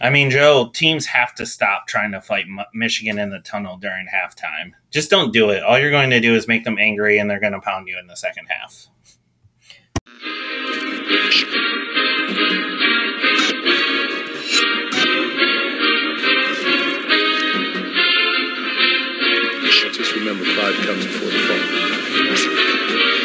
I mean, Joe, teams have to stop trying to fight Michigan in the tunnel during halftime. Just don't do it. All you're going to do is make them angry, and they're going to pound you in the second half. Just remember, five comes before the fall.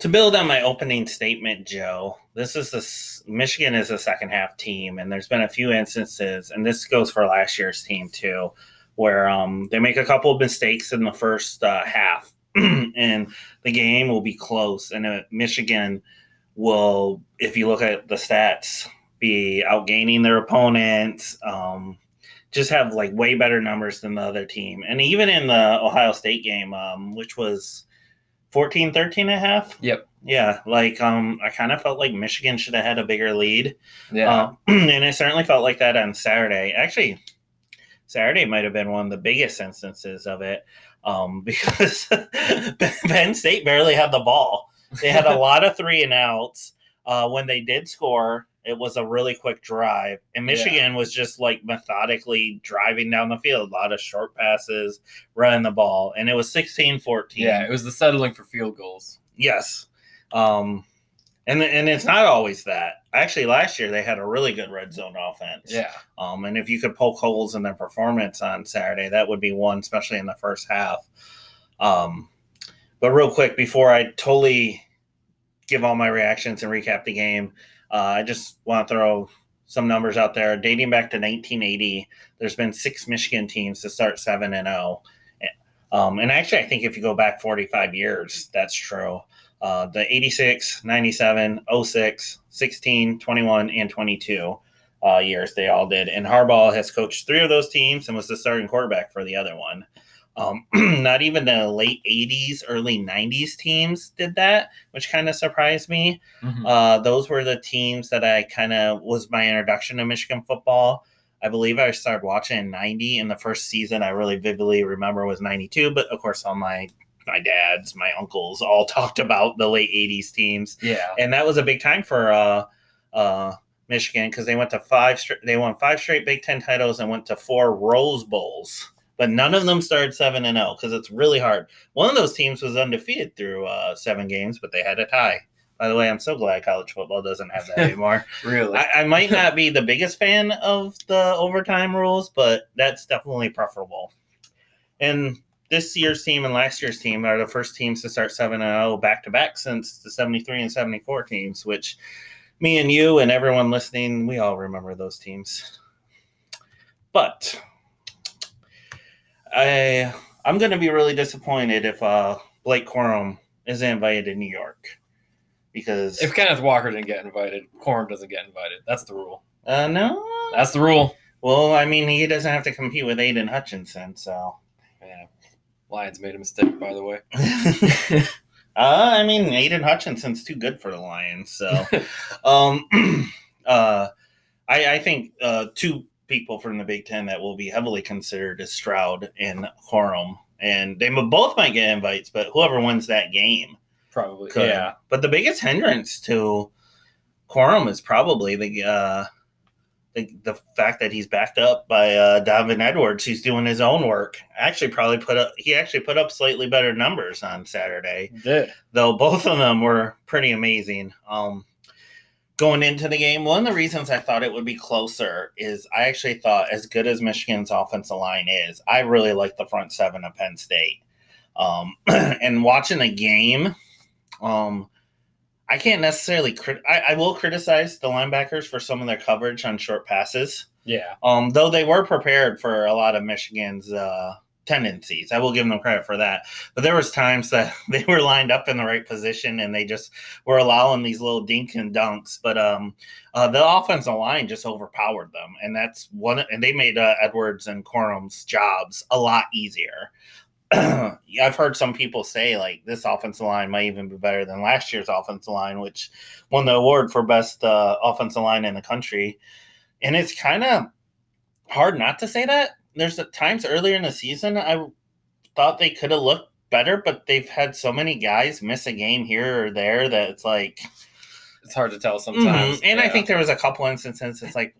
To build on my opening statement, Joe, this is this Michigan is a second half team, and there's been a few instances, and this goes for last year's team too, where um, they make a couple of mistakes in the first uh, half, and the game will be close, and uh, Michigan will, if you look at the stats, be outgaining their opponents. Um, just have like way better numbers than the other team, and even in the Ohio State game, um, which was 14 13 and a half Yep. yeah like um i kind of felt like michigan should have had a bigger lead Yeah. uh, and it certainly felt like that on saturday actually saturday might have been one of the biggest instances of it um because penn state barely had the ball they had a lot of three and outs uh when they did score it was a really quick drive and Yeah. michigan was just like methodically driving down the field a lot of short passes running the ball and it was 16-14 yeah. It was the settling for field goals. Yes. Um and and it's not always that. Actually last year they had a really good red zone offense. Yeah. Um and if you could poke holes in their performance on Saturday, that would be one, especially in the first half. Um but real quick before I totally give all my reactions and recap the game, I just want to throw some numbers out there. Dating back to 1980, there's been six Michigan teams to start seven and zero. Um, and actually, I think if you go back 45 years, that's true. Uh, the 86, 97, 06, 16, 21, and 22 uh, years they all did. And Harbaugh has coached three of those teams and was the starting quarterback for the other one. Um, not even the late 80s, early 90s teams did that, which kind of surprised me. Mhm. Uh, those were the teams that I kind of was my introduction to Michigan football. I believe I started watching in 90 and the first season I really vividly remember was 92, but of course all my my dads, my uncles all talked about the late 80s teams yeah. and that was a big time for uh uh Michigan because they went to five they won five straight Big 10 titles and went to four Rose Bowls. But none of them started 7 and 0 because it's really hard. One of those teams was undefeated through uh, seven games, but they had a tie. By the way, I'm so glad college football doesn't have that anymore. Really. I, I might not be the biggest fan of the overtime rules, but that's definitely preferable. And this year's team and last year's team are the first teams to start 7 0 back to back since the 73 and 74 teams, which me and you and everyone listening, we all remember those teams. But I I'm going to be really disappointed if uh, Blake Corum isn't invited to New York because if Kenneth Walker didn't get invited, Corum doesn't get invited. That's the rule. uh, no, That's the rule. Well, I mean, he doesn't have to compete with Aiden Hutchinson, so. Yeah. Lions made a mistake, by the way. uh, I mean, Aiden Hutchinson's too good for the Lions, so. um, uh, I, I think uh, two people from the Big Ten that will be heavily considered is Stroud and Corum, and they both might get invites, but whoever wins that game Probably. could. Yeah. But the biggest hindrance to Corum is probably the uh, the, the fact that he's backed up by uh, Donovan Edwards. He's doing his own work. Actually, probably put up he actually put up slightly better numbers on Saturday, Did. though both of them were pretty amazing. Um, going into the game, one of the reasons I thought it would be closer is I actually thought, as good as Michigan's offensive line is, I really like the front seven of Penn State. Um, and watching the game, um, I can't necessarily. Crit- I, I will criticize the linebackers for some of their coverage on short passes. Yeah. Um, though they were prepared for a lot of Michigan's uh, tendencies. I will give them credit for that. But there was times that they were lined up in the right position and they just were allowing these little dink and dunks. But um, uh, the offensive line just overpowered them, and that's one. And they made uh, Edwards and Corum's jobs a lot easier. I've heard some people say like this offensive line might even be better than last year's offensive line, which won the award for best uh, offensive line in the country. And it's kind of hard not to say that. There's times earlier in the season I thought they could have looked better, but they've had so many guys miss a game here or there that it's like It's hard to tell sometimes. Mhm. And I think there was a couple instances. It's like,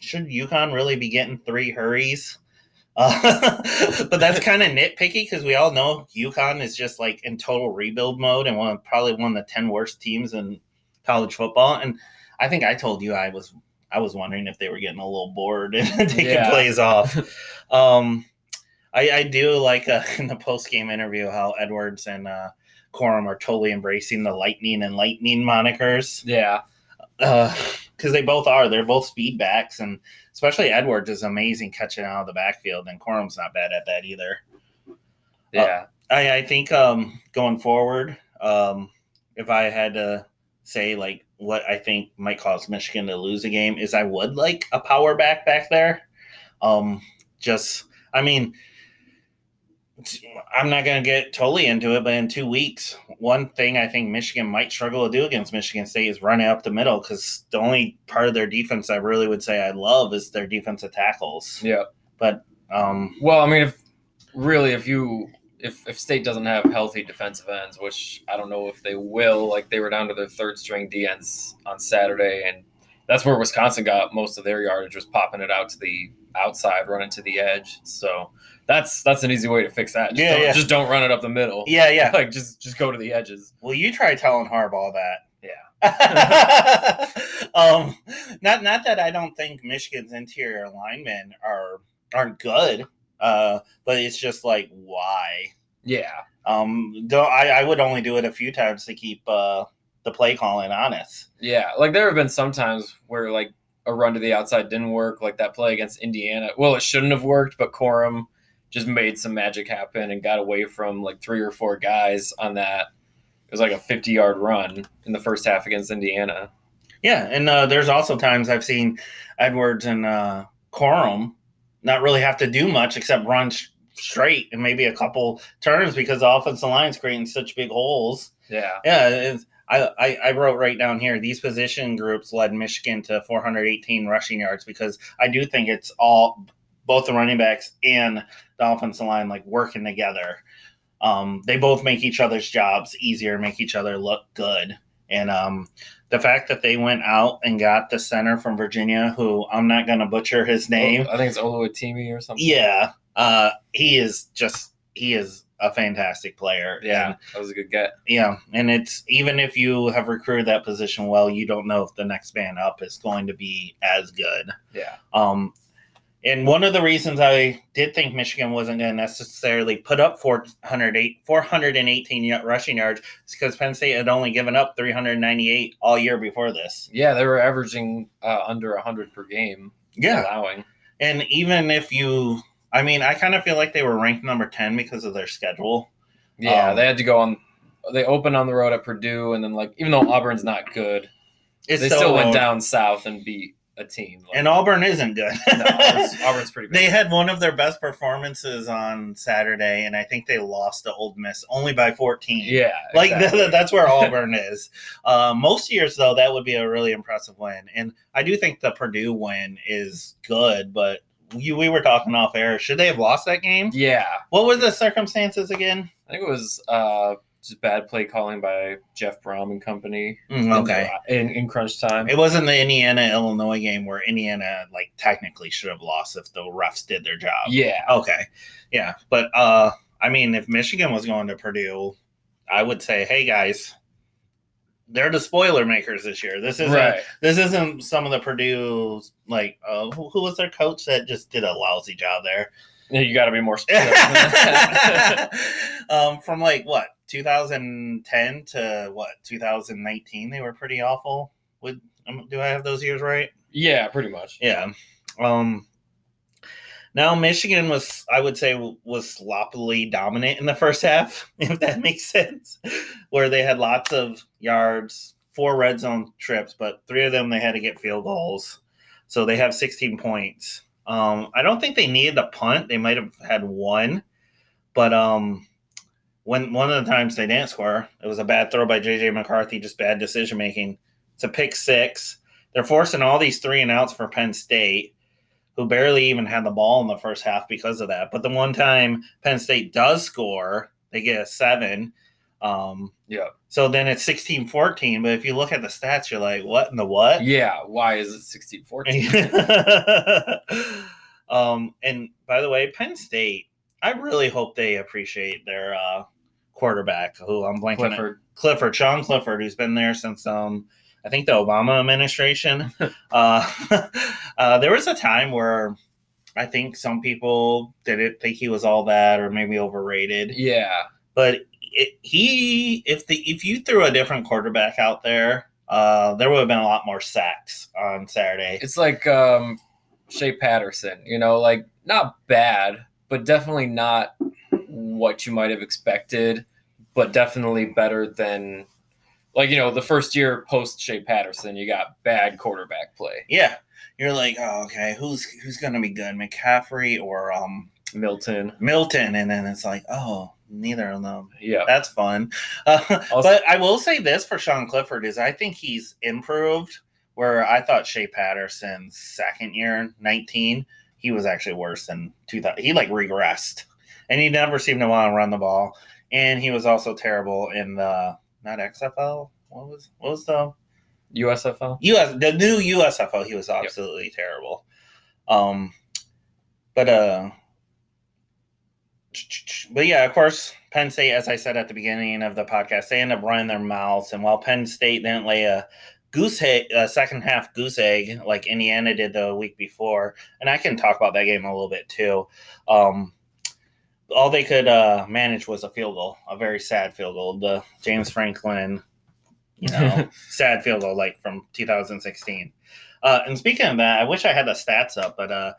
should UConn really be getting three hurries? Uh, but that's kind of nitpicky because we all know UConn is just like in total rebuild mode and one probably one of the ten worst teams in college football. And I think I told you I was I was wondering if they were getting a little bored and taking Yeah. plays off. Um, I, I do like uh, in the post game interview how Edwards and uh, Corum are totally embracing the lightning and lightning monikers yeah. because they both are. They're both speed backs, and especially Edwards is amazing catching out of the backfield, and Corum's not bad at that either. Yeah. I, I think um, going forward, um, if I had to say like what I think might cause Michigan to lose a game is I would like a power back back there. Um, just I mean, I'm not going to get totally into it, but in two weeks, one thing I think Michigan might struggle to do against Michigan State is running up the middle because the only part of their defense I really would say I love is their defensive tackles. yeah. But um, Well, I mean, if really, if you if if State doesn't have healthy defensive ends, which I don't know if they will, like they were down to their third string D ends on Saturday, and that's where Wisconsin got most of their yardage, was popping it out to the outside, running to the edge. So that's that's an easy way to fix that. Just Yeah, don't, yeah. just don't run it up the middle. yeah, yeah. like just just go to the edges. Well, you try telling Harbaugh that. Yeah. um, not not that I don't think Michigan's interior linemen are aren't good. Uh, but it's just like why? Yeah, Um, don't I, I would only do it a few times to keep uh the play calling honest. yeah. Like there have been some times where like a run to the outside didn't work, like that play against Indiana. Well, it shouldn't have worked, but Corum just made some magic happen and got away from like three or four guys on that. It was like a 50 yard run in the first half against Indiana. Yeah, and uh, there's also times I've seen Edwards and uh, Corum not really have to do much except run sh- straight and maybe a couple turns because the offensive line's creating such big holes. Yeah. Yeah, I, I I wrote right down here these position groups led Michigan to 418 rushing yards because I do think it's all both the running backs and the offensive line like working together. Um, they both make each other's jobs easier, make each other look good, and um, the fact that they went out and got the center from Virginia, who I'm not going to butcher his name. I think it's Oluwatimi or something. Yeah, uh, he is just he is a fantastic player. Yeah. And That was a good get. yeah, and it's even if you have recruited that position well, you don't know if the next man up is going to be as good. Yeah. Um, and one of the reasons I did think Michigan wasn't going to necessarily put up 408, 418 rushing yards is because Penn State had only given up 398 all year before this. Yeah. They were averaging uh, under 100 per game, Yeah. allowing. And even if you, I mean, I kind of feel like they were ranked number 10 because of their schedule. Yeah. Um, they had to go on. They opened on the road at Purdue, and then, like, even though Auburn's not good, It's they so still went down south and beat a team. Like, And Auburn isn't good. no, Auburn's, Auburn's pretty bad. They had one of their best performances on Saturday, and I think they lost to Ole Miss only by 14. yeah. Like exactly. that's where Auburn is. Uh, most years, though, that would be a really impressive win. And I do think the Purdue win is good, but you, we were talking off air. Should they have lost that game? Yeah. What were the circumstances again? I think it was uh, just bad play calling by Jeff Brohm and company. Mm, okay. In, in crunch time. It wasn't the Indiana Illinois game where Indiana like technically should have lost if the refs did their job. yeah. Okay. Yeah. But uh I mean if Michigan was going to Purdue, I would say, hey guys, they're the spoiler makers this year. This isn't Right. this isn't some of the Purdue like uh, who, who was their coach that just did a lousy job there. You got to be more specific. um, from like what 2010 to what 2019, they were pretty awful. Would um, do I have those years right? yeah, pretty much. Yeah. Um Now Michigan was, I would say, was sloppily dominant in the first half, if that makes sense, where they had lots of yards, four red zone trips, but three of them they had to get field goals, so they have 16 points. Um, I don't think they needed a punt; they might have had one, but um, when one of the times they didn't score, it was a bad throw by JJ McCarthy, just bad decision making. It's a pick six. They're forcing all these three and outs for Penn State who barely even had the ball in the first half because of that. But the one time Penn State does score, they get a seven. Um, Yeah. so then it's 16 14. But if you look at the stats, you're like, what in the what? Yeah. Why is it 16 14? um, and by the way, Penn State, I really hope they appreciate their uh, quarterback, who I'm blanking. Clifford. Clifford, Sean Clifford, who's been there since um I think the Obama administration. uh, uh, there was a time where I think some people didn't think he was all that, or maybe overrated. Yeah. But it, he, if the if you threw a different quarterback out there, uh, there would have been a lot more sacks on Saturday. It's like um, Shea Patterson, you know, like not bad, but definitely not what you might have expected, but definitely better than, like, you know, the first year post Shea Patterson, you got bad quarterback play. Yeah, you're like, oh, okay, who's who's gonna be good, McCaffrey or um Milton. Milton? And then it's like, oh, neither of them. Yeah. That's fun. Uh, Also- but I will say this for Sean Clifford is I think he's improved. Where I thought Shea Patterson's second year, nineteen, he was actually worse than two thousand. He like regressed, and he never seemed to want to run the ball. And he was also terrible in the not XFL. What was what was the USFL? US the new USFL? He was absolutely terrible. Um, but uh, but yeah, of course, Penn State, as I said at the beginning of the podcast, they end up running their mouths, and while Penn State didn't lay a goose egg, a second half goose egg like Indiana did the week before, and I can talk about that game a little bit too. Um, all they could uh, manage was a field goal, a very sad field goal. The James Franklin, you know, sad field goal like from 2016. Uh, and speaking of that, I wish I had the stats up, but uh,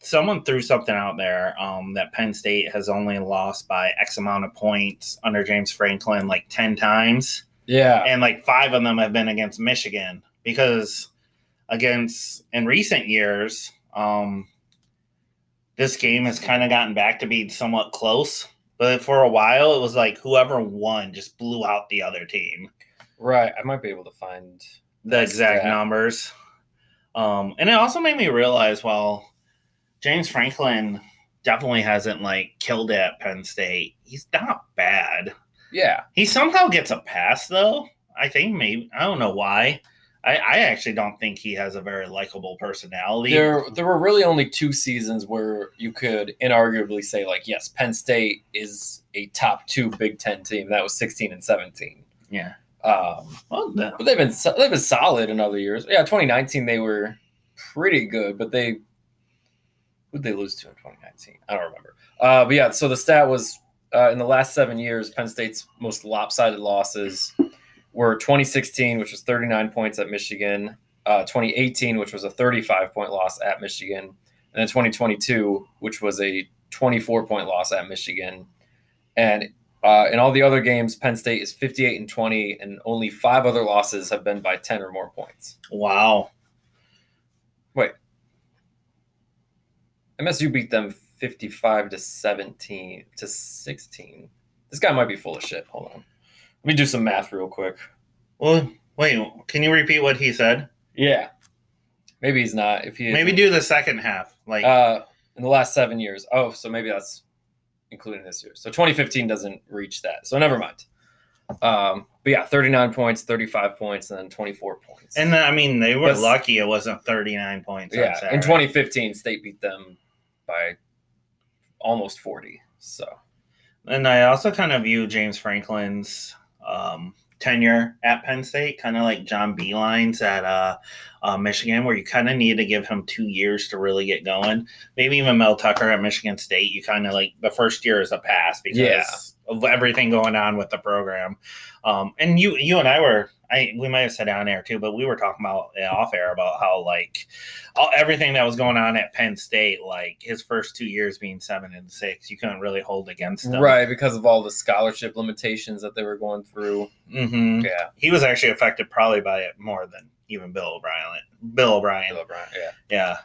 someone threw something out there um, that Penn State has only lost by X amount of points under James Franklin like 10 times. Yeah. And like five of them have been against Michigan because against in recent years, um, this game has kind of gotten back to being somewhat close. But for a while, it was like whoever won just blew out the other team. Right. I might be able to find. the exact stat. numbers. Um, and it also made me realize, well, James Franklin definitely hasn't like killed it at Penn State. He's not bad. Yeah. He somehow gets a pass though. I think maybe I don't know why. I, I actually don't think he has a very likable personality. There, there were really only two seasons where you could inarguably say, like, yes, Penn State is a top two Big Ten team. That was 16 and 17. yeah. Um, Well, no. but they've been they've been solid in other years. Yeah, 2019 they were pretty good, but they who'd they lose to in 2019? I don't remember. Uh, but yeah, so the stat was uh, in the last seven years, Penn State's most lopsided losses were 2016, which was 39 points at Michigan, uh, 2018, which was a 35 point loss at Michigan, and then 2022, which was a 24 point loss at Michigan. And uh, in all the other games, Penn State is 58 and 20, and only five other losses have been by 10 or more points. Wow. Wait. MSU beat them 55 to 17 to 16. This guy might be full of shit. Hold on. Let me do some math real quick. Well, wait. Can you repeat what he said? Yeah. Maybe he's not. If he Maybe do the second half. Like, uh in the last seven years. Oh, so maybe that's including this year. So 2015 doesn't reach that. So never mind. Um, but yeah, 39 points, 35 points, and then 24 points. and I mean, they were But- lucky it wasn't 39 points. yeah, in 2015, State beat them by almost 40. So And I also kind of view James Franklin's um, tenure at Penn State kind of like John Beilein's at uh, uh, Michigan, where you kind of need to give him two years to really get going. Maybe even Mel Tucker at Michigan State, you kind of like the first year is a pass because Yeah. of everything going on with the program. Um, and you, you and I were I we might have said on air too, but we were talking about uh, off air about how like all, everything that was going on at Penn State, like his first two years being seven and six, you couldn't really hold against him. Right, because of all the scholarship limitations that they were going through. Mm-hmm. Yeah. He was actually affected probably by it more than even Bill O'Brien. Bill O'Brien. Bill O'Brien, Yeah. Yeah.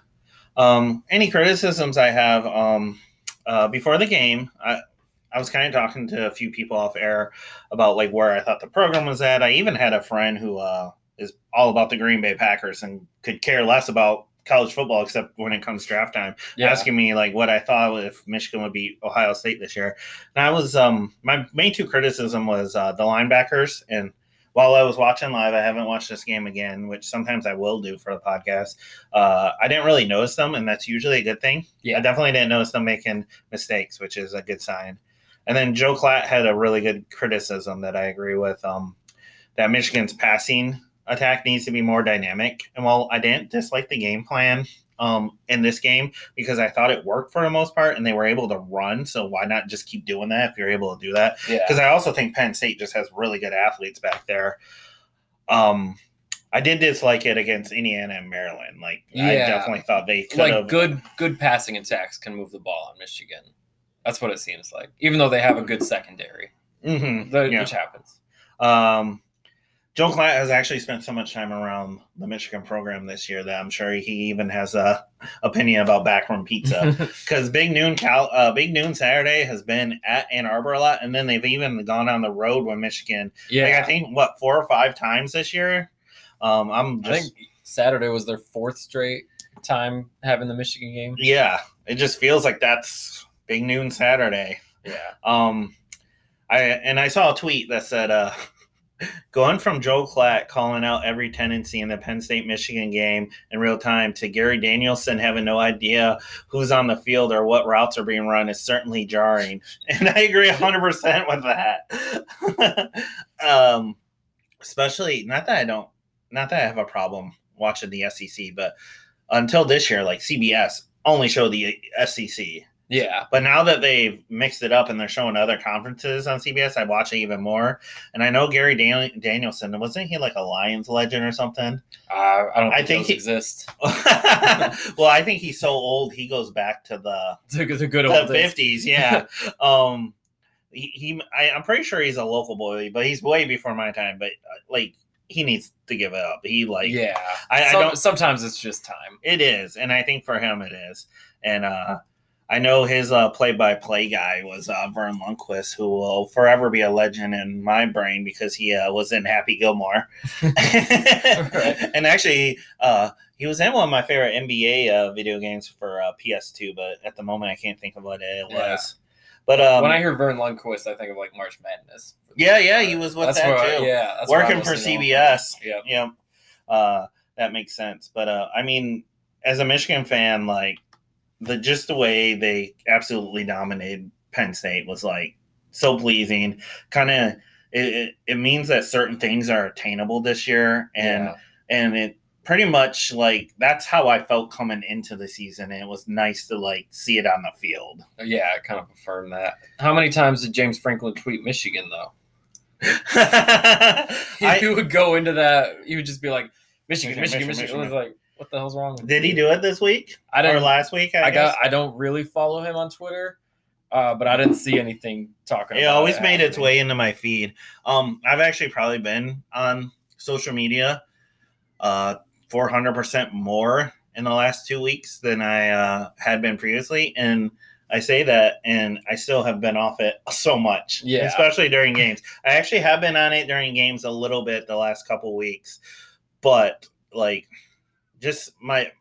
Um, any criticisms I have um, uh, before the game? I, I was kind of talking to a few people off air about like where I thought the program was at. I even had a friend who uh, is all about the Green Bay Packers and could care less about college football except when it comes draft time Yeah. asking me like what I thought if Michigan would beat Ohio State this year. And I was um my main two criticism was uh, the linebackers and while I was watching live, I haven't watched this game again, which sometimes I will do for the podcast. Uh, I didn't really notice them, and that's usually a good thing. Yeah. I definitely didn't notice them making mistakes, which is a good sign. And then Joe Klatt had a really good criticism that I agree with. Um, that Michigan's passing attack needs to be more dynamic. And while I didn't dislike the game plan um, in this game because I thought it worked for the most part and they were able to run, so why not just keep doing that if you're able to do that? Yeah. Because I also think Penn State just has really good athletes back there. Um, I did dislike it against Indiana and Maryland. Like I definitely thought they could like have good good passing attacks can move the ball on Michigan. That's what it seems like. Even though they have a good secondary, Mhm, the- yeah. which happens. Um, Joe Klatt has actually spent so much time around the Michigan program this year that I'm sure he even has a opinion about backroom pizza. Because Big Noon Cal, uh, Big Noon Saturday has been at Ann Arbor a lot, and then they've even gone on the road with Michigan. yeah, Like I think what four or five times this year. Um, I'm I just think Saturday was their fourth straight time having the Michigan game. yeah. It just feels like that's Big Noon Saturday. Yeah. Um, I and I saw a tweet that said, uh, going from Joe Klatt calling out every tendency in the Penn State Michigan game in real time to Gary Danielson having no idea who's on the field or what routes are being run is certainly jarring. And I agree 100% with that. um, especially, not that I don't, not that I have a problem watching the SEC, but until this year, like CBS only showed the SEC. Yeah. But now that they've mixed it up and they're showing other conferences on CBS, I watch it even more. And I know Gary Dan- Danielson wasn't he like a Lions legend or something? Uh, I don't I think, think those he- exist. well, I think he's so old he goes back to the The, the good old fifties. Yeah. um, he, he I, I'm pretty sure he's a local boy, but he's way before my time. But uh, like he needs to give it up. He like yeah. I, I don't sometimes it's just time. It is, and I think for him it is. And uh, I know his uh, play-by-play guy was uh, Vern Lundquist, who will forever be a legend in my brain because he uh, was in Happy Gilmore. And actually, uh, he was in one of my favorite NBA uh, video games for uh, PS2, but at the moment I can't think of what it Yeah. was. But um, when I hear Vern Lundquist, I think of like March Madness. yeah, yeah, he was with That's that where, too. Yeah, Working for mostly know him CBS. Yeah. Uh, that makes sense. But uh, I mean, as a Michigan fan, like the just the way they absolutely dominated Penn State was like so pleasing. Kind of, it, it, it means that certain things are attainable this year, and Yeah. and it pretty much like that's how I felt coming into the season. And it was nice to like see it on the field. Yeah, I kind of affirm that. How many times did James Franklin tweet Michigan though? He I, would go into that. He would just be like, Michigan, Michigan, Michigan, Michigan, Michigan. It was like, what the hell's wrong? With did he do it this week I or didn't. last week? I, I guess? got. I don't really follow him on Twitter, uh, but I didn't see anything talking. It always made its way into my feed. Um, I've actually probably been on social media, uh, four hundred percent more in the last two weeks than I uh, had been previously, and I say that, and I still have been off it so much. Yeah. especially during games. I actually have been on it during games a little bit the last couple weeks, but like, just my.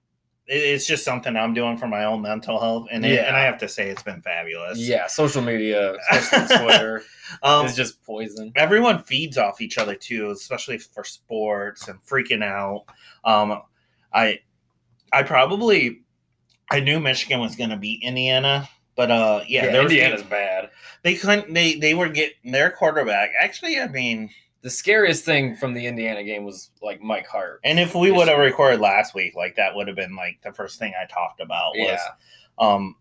It's just something I'm doing for my own mental health, and it, and I have to say it's been fabulous. Yeah, social media, especially Twitter, um, is just poison. everyone feeds off each other too, especially for sports and freaking out. Um, I, I probably, I knew Michigan was going to beat Indiana, but uh, yeah, Yeah, there was- Indiana's bad. they couldn't. They they were getting their quarterback. Actually, I mean, The scariest thing from the Indiana game was like Mike Hart. and if we would have recorded last week, like that would have been like the first thing I talked about was Yeah, um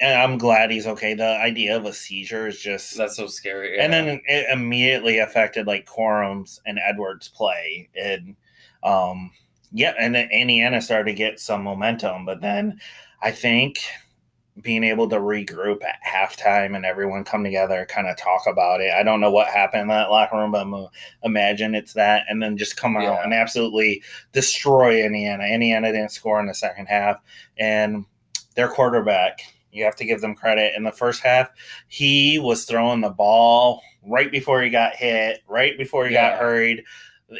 and I'm glad he's okay. The idea of a seizure is just That's so scary. and then it immediately affected like Corum's and Edwards' play, and um, yeah, and then Indiana started to get some momentum, but then I think being able to regroup at halftime and everyone come together, kind of talk about it. I don't know what happened in that locker room, but I'm, imagine it's that, and then just come out Yeah. and absolutely destroy Indiana. Indiana didn't score in the second half, and their quarterback. You have to give them credit. In the first half, he was throwing the ball right before he got hit, right before he Yeah. got hurried.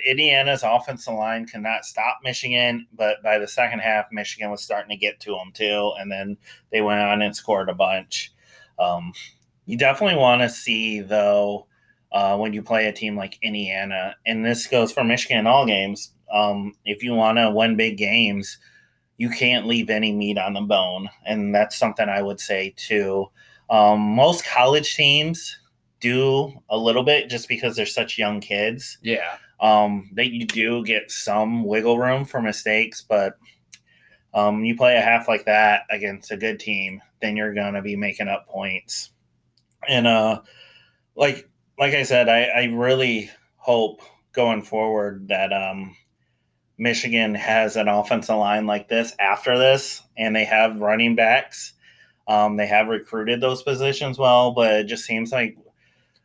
Indiana's offensive line could not stop Michigan, but by the second half, Michigan was starting to get to them too, and then they went on and scored a bunch. Um, you definitely want to see though uh, when you play a team like Indiana, and this goes for Michigan in all games. Um, if you want to win big games, you can't leave any meat on the bone, and that's something I would say too. Um, most college teams do a little bit just because they're such young kids yeah. um, that you do get some wiggle room for mistakes, but um, you play a half like that against a good team, then you're gonna be making up points. And uh, like like I said, I, I really hope going forward that um, Michigan has an offensive line like this after this, and they have running backs. Um, they have recruited those positions well, but it just seems like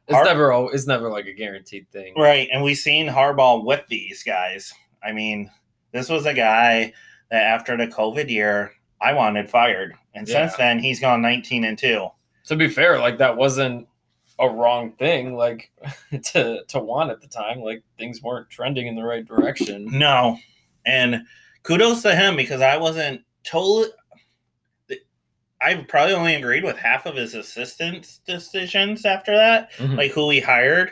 It's Har- never it's never like a guaranteed thing. Right, and we've seen Harbaugh with these guys. I mean, this was a guy that after the COVID year, I wanted fired, and since then he's gone nineteen and two. To be fair, like that wasn't a wrong thing like to to want at the time. Like things weren't trending in the right direction. No, and kudos to him because I wasn't totally. I probably only agreed with half of his assistants' decisions after that. Mhm. like who he hired,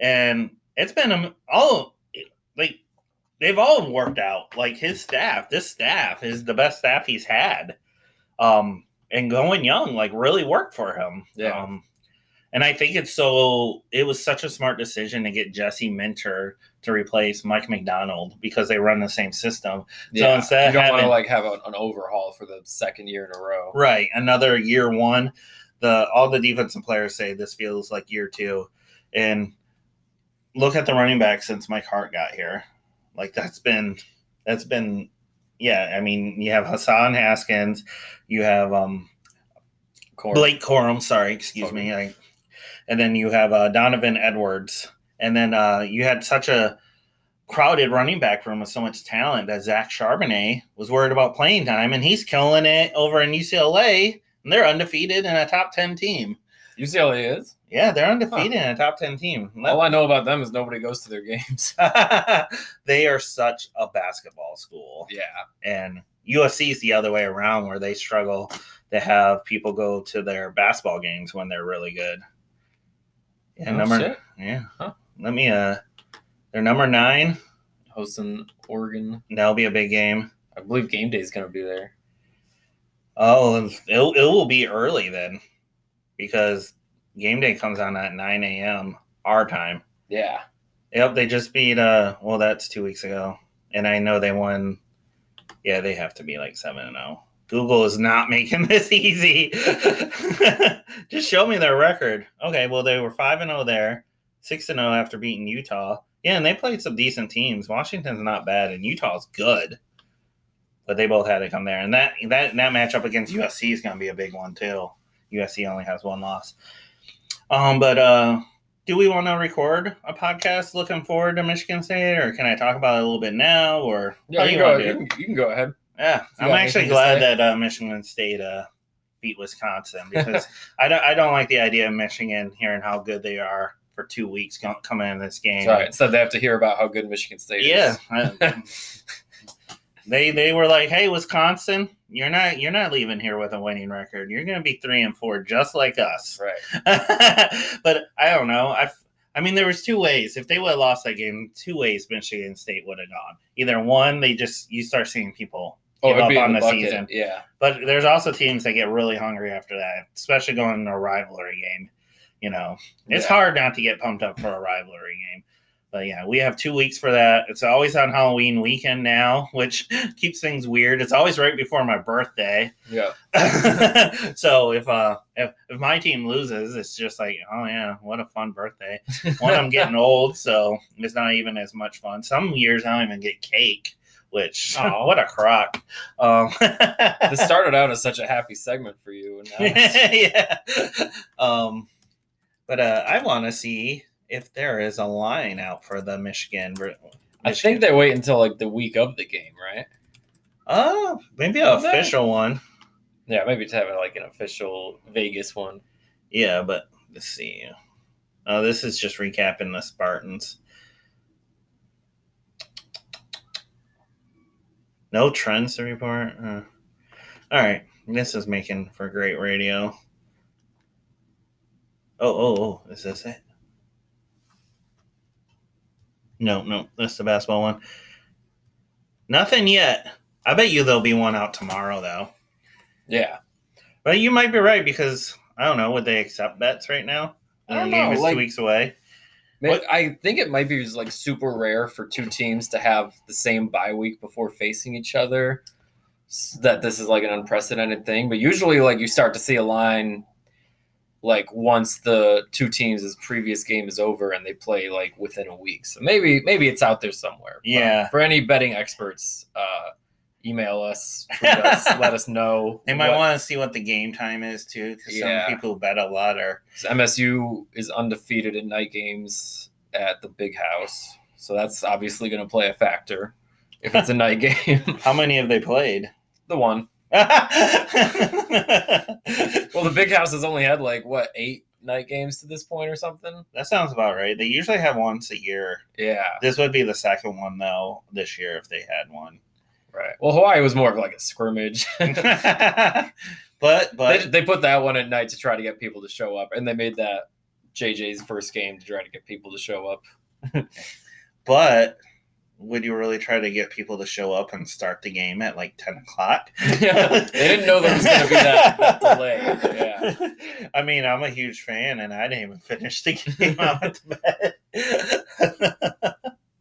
and it's been um, all like they've all worked out. Like his staff, this staff is the best staff he's had. Um, and going young, like really worked for him. Yeah. Um, and I think it's so it was such a smart decision to get Jesse Minter to replace Mike Macdonald because they run the same system. yeah, instead you don't want to like have a, an overhaul for the second year in a row. Right. Another year one. The all the defensive players say this feels like year two. And look at the running back since Mike Hart got here. Like that's been that's been yeah, I mean you have Hassan Haskins, you have um Cor- Blake Corum, sorry, excuse me. I, and then you have uh, Donovan Edwards. And then uh, you had such a crowded running back room with so much talent that Zach Charbonnet was worried about playing time, and he's killing it over in UCLA. And they're undefeated and a top 10 team. UCLA is. Yeah, they're undefeated and a top 10 team. All I know about them is nobody goes to their games. they are such a basketball school. yeah. and USC is the other way around, where they struggle to have people go to their basketball games when they're really good. Yeah, Oh, number shit. yeah. Huh. Let me uh, they're number nine. Hosting Oregon. That'll be a big game. I believe game day is going to be there. Oh, it'll, it will be early then, because game day comes on at nine a.m. our time. Yeah. Yep, they just beat. Uh, well, that's two weeks ago, and I know they won. Yeah, they have to be like seven and zero. Google is not making this easy. just show me their record. Okay, well they were five and zero there, six and zero after beating Utah. Yeah, and they played some decent teams. Washington's not bad, and Utah's good. But they both had to come there, and that that that matchup against USC is going to be a big one too. USC only has one loss. Um, but uh, do we want to record a podcast looking forward to Michigan State, or can I talk about it a little bit now? Or Yeah, you can, go, you, can, you can go ahead. Yeah, You I'm actually glad that uh, Michigan State uh, beat Wisconsin because I don't I don't like the idea of Michigan hearing how good they are for two weeks coming in this game. Sorry. Instead, they have to hear about how good Michigan State Yeah, is. Yeah. Um, they they were like, "Hey, Wisconsin, you're not you're not leaving here with a winning record. You're going to be three and four, just like us." Right. but I don't know. I I mean, there was two ways. If they would have lost that game, two ways Michigan State would have gone. Either one, they just you start seeing people Oh, give up on the the season. Yeah. But there's also teams that get really hungry after that, especially going to a rivalry game. You know, it's Yeah. hard not to get pumped up for a rivalry game. but yeah, we have two weeks for that. It's always on Halloween weekend now, which keeps things weird. It's always right before my birthday. Yeah. so if uh if, if my team loses, it's just like, oh yeah, what a fun birthday. One, I'm getting old, so it's not even as much fun. Some years I don't even get cake, which Aw. what a crock. Um, this started out as such a happy segment for you, and now it's- yeah. Um, but uh, I want to see if there is a line out for the Michigan. I think they wait until like the week of the game, right? Oh, maybe an official one. Yeah, maybe to have like an official Vegas one. Yeah, but let's see. Oh, this is just recapping the Spartans. No trends to report. Uh, all right, this is making for great radio. Oh, oh, oh! Is this it? No, no, that's the basketball one. Nothing yet. I bet you there'll be one out tomorrow, though. Yeah, But you might be right because I don't know. Would they accept bets right now? I don't Their game know, is like- two weeks away. I think it might be like super rare for two teams to have the same bye week before facing each other. s- That this is like an unprecedented thing, but usually like you start to see a line like once the two teams' previous game is over and they play like within a week. So maybe maybe it's out there somewhere. But Yeah. for any betting experts, uh, email us, us, let us know. They might want to see what the game time is too, because Yeah. some people bet a lot are. MSU is undefeated in night games at the Big House, so that's obviously going to play a factor if it's a night game. How many have they played? the one. Well, the Big House has only had like what eight night games to this point or something. That sounds about right. They usually have once a year. Yeah, This would be the second one though this year if they had one. right. Well, Hawaii was more of like a scrimmage. but but they, they put that one at night to try to get people to show up, and they made that JJ's first game to try to get people to show up. but would you really try to get people to show up and start the game at like ten o'clock? Yeah, they didn't know there was going to be that, that delay. Yeah. I mean, I'm a huge fan, and I didn't even finish the game. I went to bed.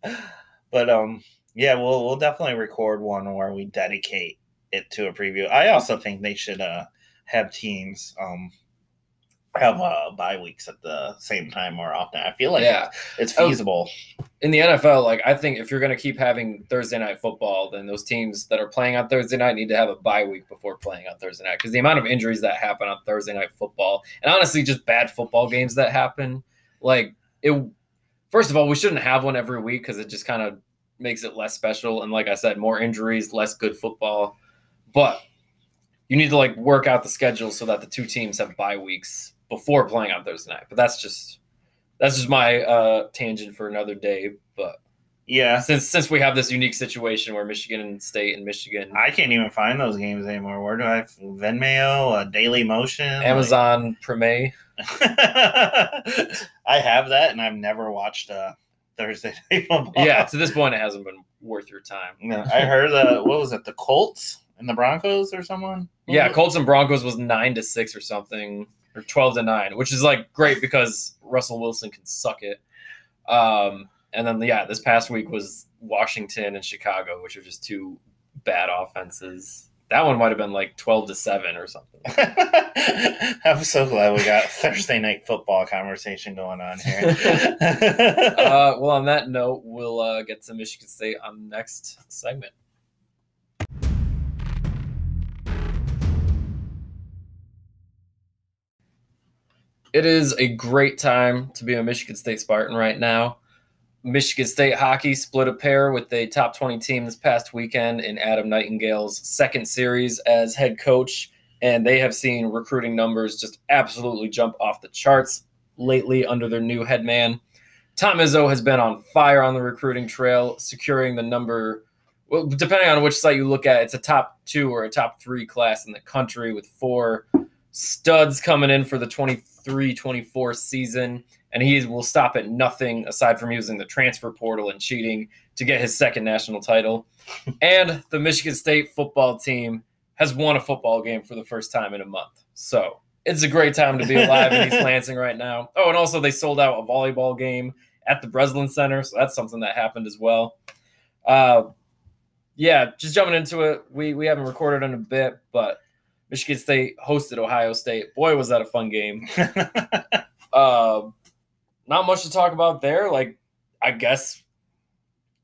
but um, yeah, we'll we'll definitely record one where we dedicate it to a preview. I also think they should uh have teams um have uh bye weeks at the same time more often. I feel like yeah. it's Oh, feasible. in the NFL, like I think if you're going to keep having Thursday night football, then those teams that are playing on Thursday night need to have a bye week before playing on Thursday night because the amount of injuries that happen on Thursday night football, and honestly, just bad football games that happen, like it. First of all, we shouldn't have one every week because it just kind of makes it less special. And like I said, more injuries, less good football. But you need to like work out the schedule so that the two teams have bye weeks before playing on Thursday night. But that's just that's just my uh, tangent for another day. But Yeah. since since we have this unique situation where Michigan and State and Michigan, I can't even find those games anymore. Where do I Venmo, uh, Daily Motion, Amazon Prime, I have that, and I've never watched uh, Thursday Night Football. yeah, to this point, it hasn't been worth your time. No, I heard uh, what was it, the Colts and the Broncos or someone? Yeah, Colts and Broncos was nine to six or something, or twelve to nine, which is like great because Russell Wilson can suck it. Um, and then yeah, this past week was Washington and Chicago, which are just two bad offenses. That one might have been like twelve to seven or something. I'm so glad we got Thursday Night Football conversation going on here. uh, well, on that note, we'll uh, get to Michigan State on the next segment. It is a great time to be a Michigan State Spartan right now. Michigan State hockey split a pair with a top 20 team this past weekend in Adam Nightingale's second series as head coach, and they have seen recruiting numbers just absolutely jump off the charts lately under their new head man. Tom Izzo has been on fire on the recruiting trail, securing the number. Well, depending on which site you look at, it's a top two or a top three class in the country with four studs coming in for the 23 24 season. And he will stop at nothing aside from using the transfer portal and cheating to get his second national title. and the Michigan State football team has won a football game for the first time in a month. So it's a great time to be alive in East Lansing right now. Oh, and also they sold out a volleyball game at the Breslin Center, so that's something that happened as well. Uh, yeah, just jumping into it. We we haven't recorded in a bit, but Michigan State hosted Ohio State. Boy, was that a fun game. Uh, not much to talk about there. Like, I guess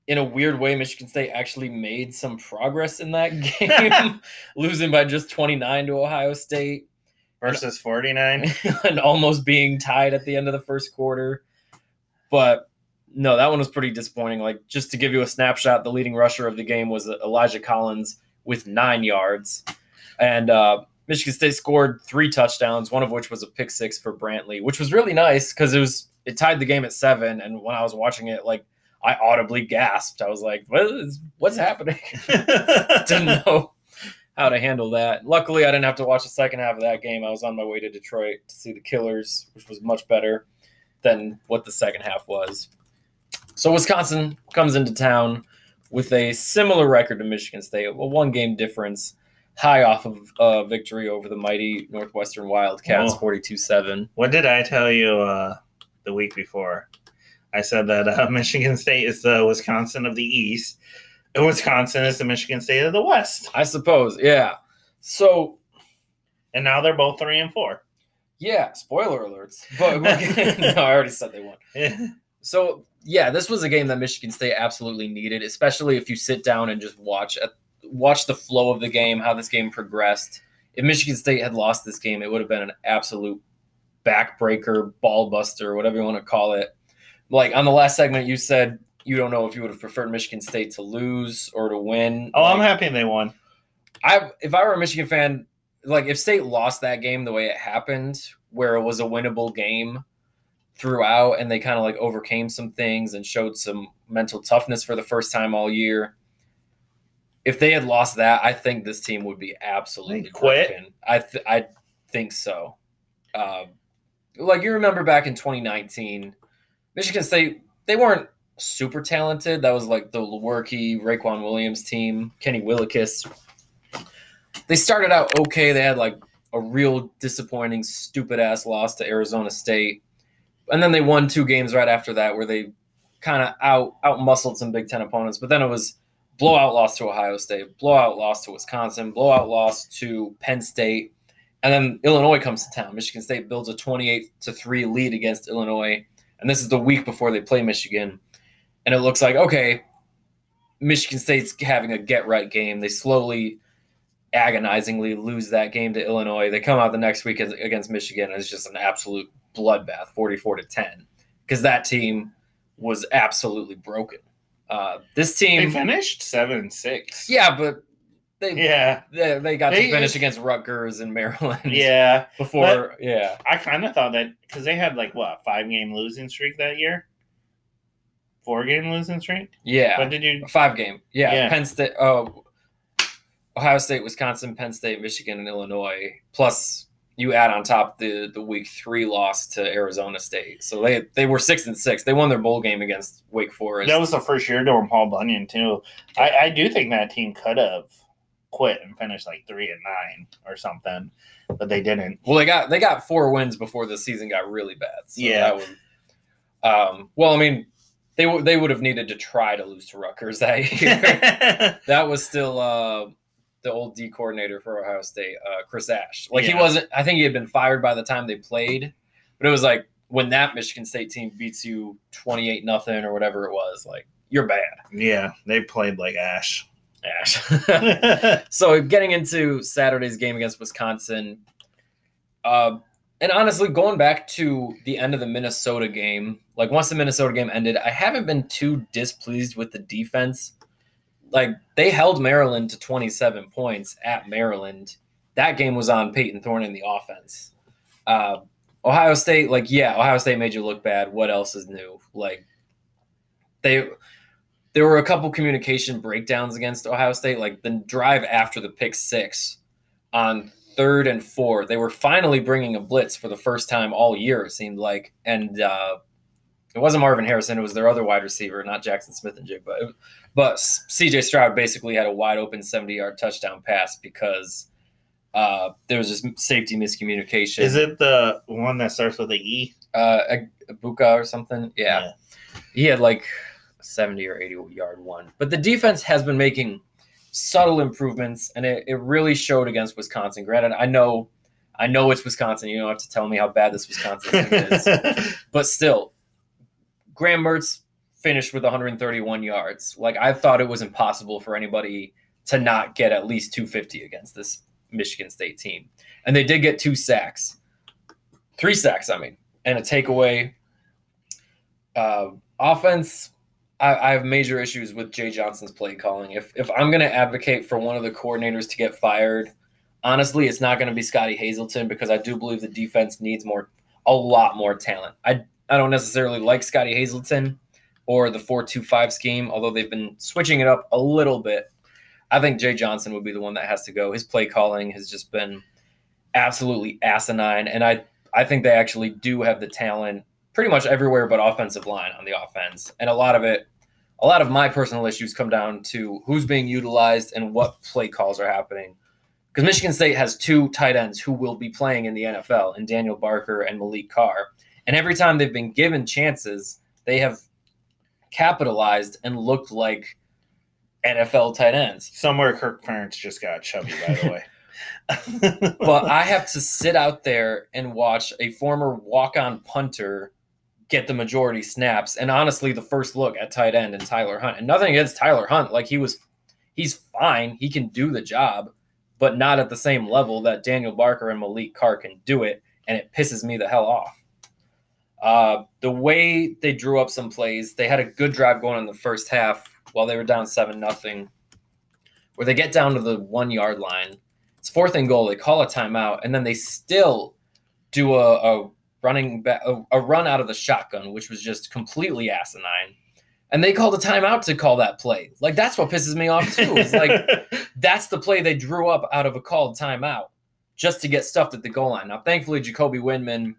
in a weird way, Michigan State actually made some progress in that game, losing by just 29 to Ohio State Versus 49. and almost being tied at the end of the first quarter. But no, that one was pretty disappointing. Like, just to give you a snapshot, the leading rusher of the game was Elijah Collins with nine yards. And uh, Michigan State scored three touchdowns, one of which was a pick six for Brantley, which was really nice because it was it tied the game at seven. And when I was watching it, like I audibly gasped. I was like, "What is what's happening?" Didn't know how to handle that. Luckily, I didn't have to watch the second half of that game. I was on my way to Detroit to see the Killers, which was much better than what the second half was. So Wisconsin comes into town with a similar record to Michigan State, a one game difference, high off of uh, victory over the mighty Northwestern Wildcats, Oh. 42 7. what did I tell you uh, the week before? I said that uh, Michigan State is the Wisconsin of the East, and Wisconsin is the Michigan State of the West. I suppose, yeah. So, And now they're both three and four. yeah, spoiler alerts. But no, I already said they won. So yeah, this was a game that Michigan State absolutely needed, especially if you sit down and just watch a, watch the flow of the game, how this game progressed. If Michigan State had lost this game, it would have been an absolute backbreaker, ball buster, whatever you want to call it. Like on the last segment, you said you don't know if you would have preferred Michigan State to lose or to win. oh, I'm happy they won. I if I were a Michigan fan, like if State lost that game the way it happened, where it was a winnable game throughout, and they kind of like overcame some things and showed some mental toughness for the first time all year. If they had lost that, I think this team would be absolutely quit? broken. I th- I think so. Um, like you remember back in 2019, Michigan State they weren't super talented. That was like the Lewerke, Raequan Williams team, Kenny Willekes. They started out okay. They had like a real disappointing, stupid ass loss to Arizona State, and then they won two games right after that, where they kind of out out muscled some Big Ten opponents. But then it was blowout loss to Ohio State, blowout loss to Wisconsin, blowout loss to Penn State, and then Illinois comes to town. Michigan State builds a twenty-eight to three lead against Illinois, and this is the week before they play Michigan, and it looks like okay, Michigan State's having a get right game. They slowly agonizingly lose that game to Illinois. They come out the next week against Michigan, and it's just an absolute bloodbath, 44 to 10, because that team was absolutely broken. Uh, this They team, finished seven six. yeah, but they, Yeah. they they got They- to finish against Rutgers and Maryland. Yeah. before yeah, I kind of thought that because they had like what five game losing streak that year, four game losing streak. yeah, What did you? five game, yeah. Yeah. Penn State, oh, Ohio State, Wisconsin, Penn State, Michigan, and Illinois. Plus, you add on top the the week three loss to Arizona State. So they they were six and six. They won their bowl game against Wake Forest. That was the first year during Paul Bunyan too. I, I do think that team could have quit and finished like three and nine or something, but they didn't. well, they got they got four wins before the season got really bad. So Yeah. That would, um. Well, I mean, they would they would have needed to try to lose to Rutgers that year. that was still uh, the old D coordinator for Ohio State, uh, Chris Ash. Like he wasn't. I think he had been fired by the time they played, but it was like when that Michigan State team beats you twenty eight nothing or whatever it was. Like you're bad, yeah, they played like Ash. Ash. so getting into Saturday's game against Wisconsin, uh, and honestly, going back to the end of the Minnesota game, like once the Minnesota game ended, I haven't been too displeased with the defense. Like they held Maryland to 27 points at Maryland. That game was on Payton Thorne in the offense. Uh, Ohio State, like yeah, Ohio State made you look bad. What else is new? Like they there were a couple communication breakdowns against Ohio State, like the drive after the pick six on third and four. They were finally bringing a blitz for the first time all year, it seemed like. And uh, it wasn't Marvin Harrison, it was their other wide receiver, not Jaxon Smith-Njigba. But, but CJ Stroud basically had a wide open 70 yard touchdown pass because uh, there was just safety miscommunication. Is it the one that starts with a E? uh, Egbuka or something? yeah. he had like 70 or 80 yard one. But the defense has been making subtle improvements, and it, it really showed against Wisconsin. Granted, I know I know it's Wisconsin. You don't have to tell me how bad this Wisconsin team is. But still, Graham Mertz finished with 131 yards. Like I thought it was impossible for anybody to not get at least 250 against this Michigan State team. And they did get two sacks. Three sacks, I mean, and a takeaway. Uh, offense, I, I have major issues with Jay Johnson's play calling. If if I'm going to advocate for one of the coordinators to get fired, honestly, it's not going to be Scottie Hazelton because I do believe the defense needs more, a lot more talent. I I don't necessarily like Scottie Hazelton or the four-two-five scheme, although they've been switching it up a little bit. I think Jay Johnson would be the one that has to go. His play calling has just been absolutely asinine, and I I think they actually do have the talent pretty much everywhere but offensive line on the offense, and a lot of it. A lot of my personal issues come down to who's being utilized and what play calls are happening because Michigan State has two tight ends who will be playing in the NFL, and Daniel Barker and Maliq Carr. And every time they've been given chances, they have capitalized and looked like NFL tight ends. Somewhere Kirk Ferentz just got chubby, by the way. But I have to sit out there and watch a former walk-on punter get the majority snaps, and honestly, the first look at tight end and Tyler Hunt. And nothing against Tyler Hunt, like he was, he's fine. He can do the job but not at the same level that Daniel Barker and Maliq Carr can do it, and it pisses me the hell off. Uh, the way they drew up some plays, they had a good drive going in the first half while they were down seven nothing, where they get down to the one yard line. It's fourth and goal. They call a timeout, and then they still do a, a running back, a, a run out of the shotgun, which was just completely asinine and they called a timeout to call that play. Like that's what pisses me off too. It's like that's the play they drew up out of a called timeout just to get stuffed at the goal line. Now, thankfully, Jacoby Windmon,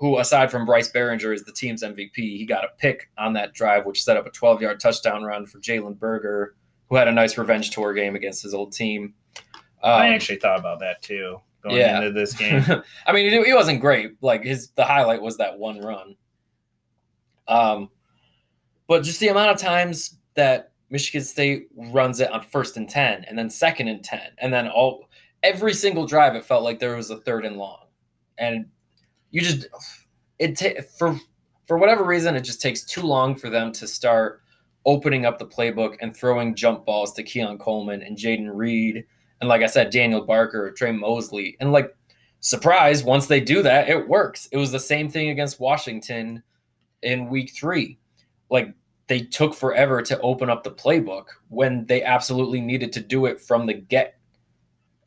who aside from Bryce Baringer is the team's MVP, he got a pick on that drive, which set up a 12-yard touchdown run for Jalen Berger, who had a nice revenge tour game against his old team. Um, I actually thought about that too going Yeah. into this game. I mean, he, he wasn't great. Like his the highlight was that one run. Um, but just the amount of times that Michigan State runs it on first and ten, and then second and ten, and then all every single drive, it felt like there was a third and long, and you just it for for whatever reason it just takes too long for them to start opening up the playbook and throwing jump balls to Keon Coleman and Jayden Reed and like I said, Daniel Barker, Tre Mosley, and like surprise, once they do that, it works. It was the same thing against Washington in week three. Like they took forever to open up the playbook when they absolutely needed to do it from the get.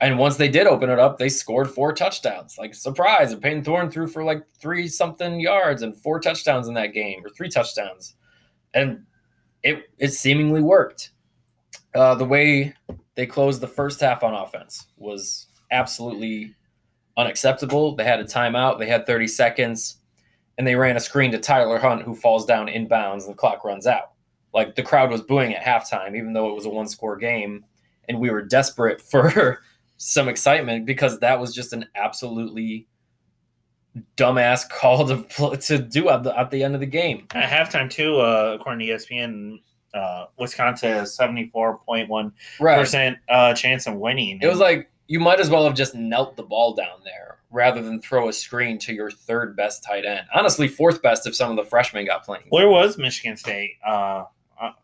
And once they did open it up, they scored four touchdowns. Like surprise, and Payton Thorne threw for like three something yards and four touchdowns in that game, or three touchdowns, and it it seemingly worked. Uh, the way they closed the first half on offense was absolutely unacceptable. They had a timeout, they had 30 seconds, and they ran a screen to Tyler Hunt, who falls down inbounds, and the clock runs out. Like the crowd was booing at halftime, even though it was a one score game, and we were desperate for some excitement because that was just an absolutely dumbass call to to do at the, at the end of the game. At halftime, too, uh, according to ESPN, uh, Wisconsin has seventy four point one percent uh, chance of winning. It was like you might as well have just knelt the ball down there rather than throw a screen to your third best tight end. Honestly, fourth best if some of the freshmen got playing. where was Michigan State? Uh,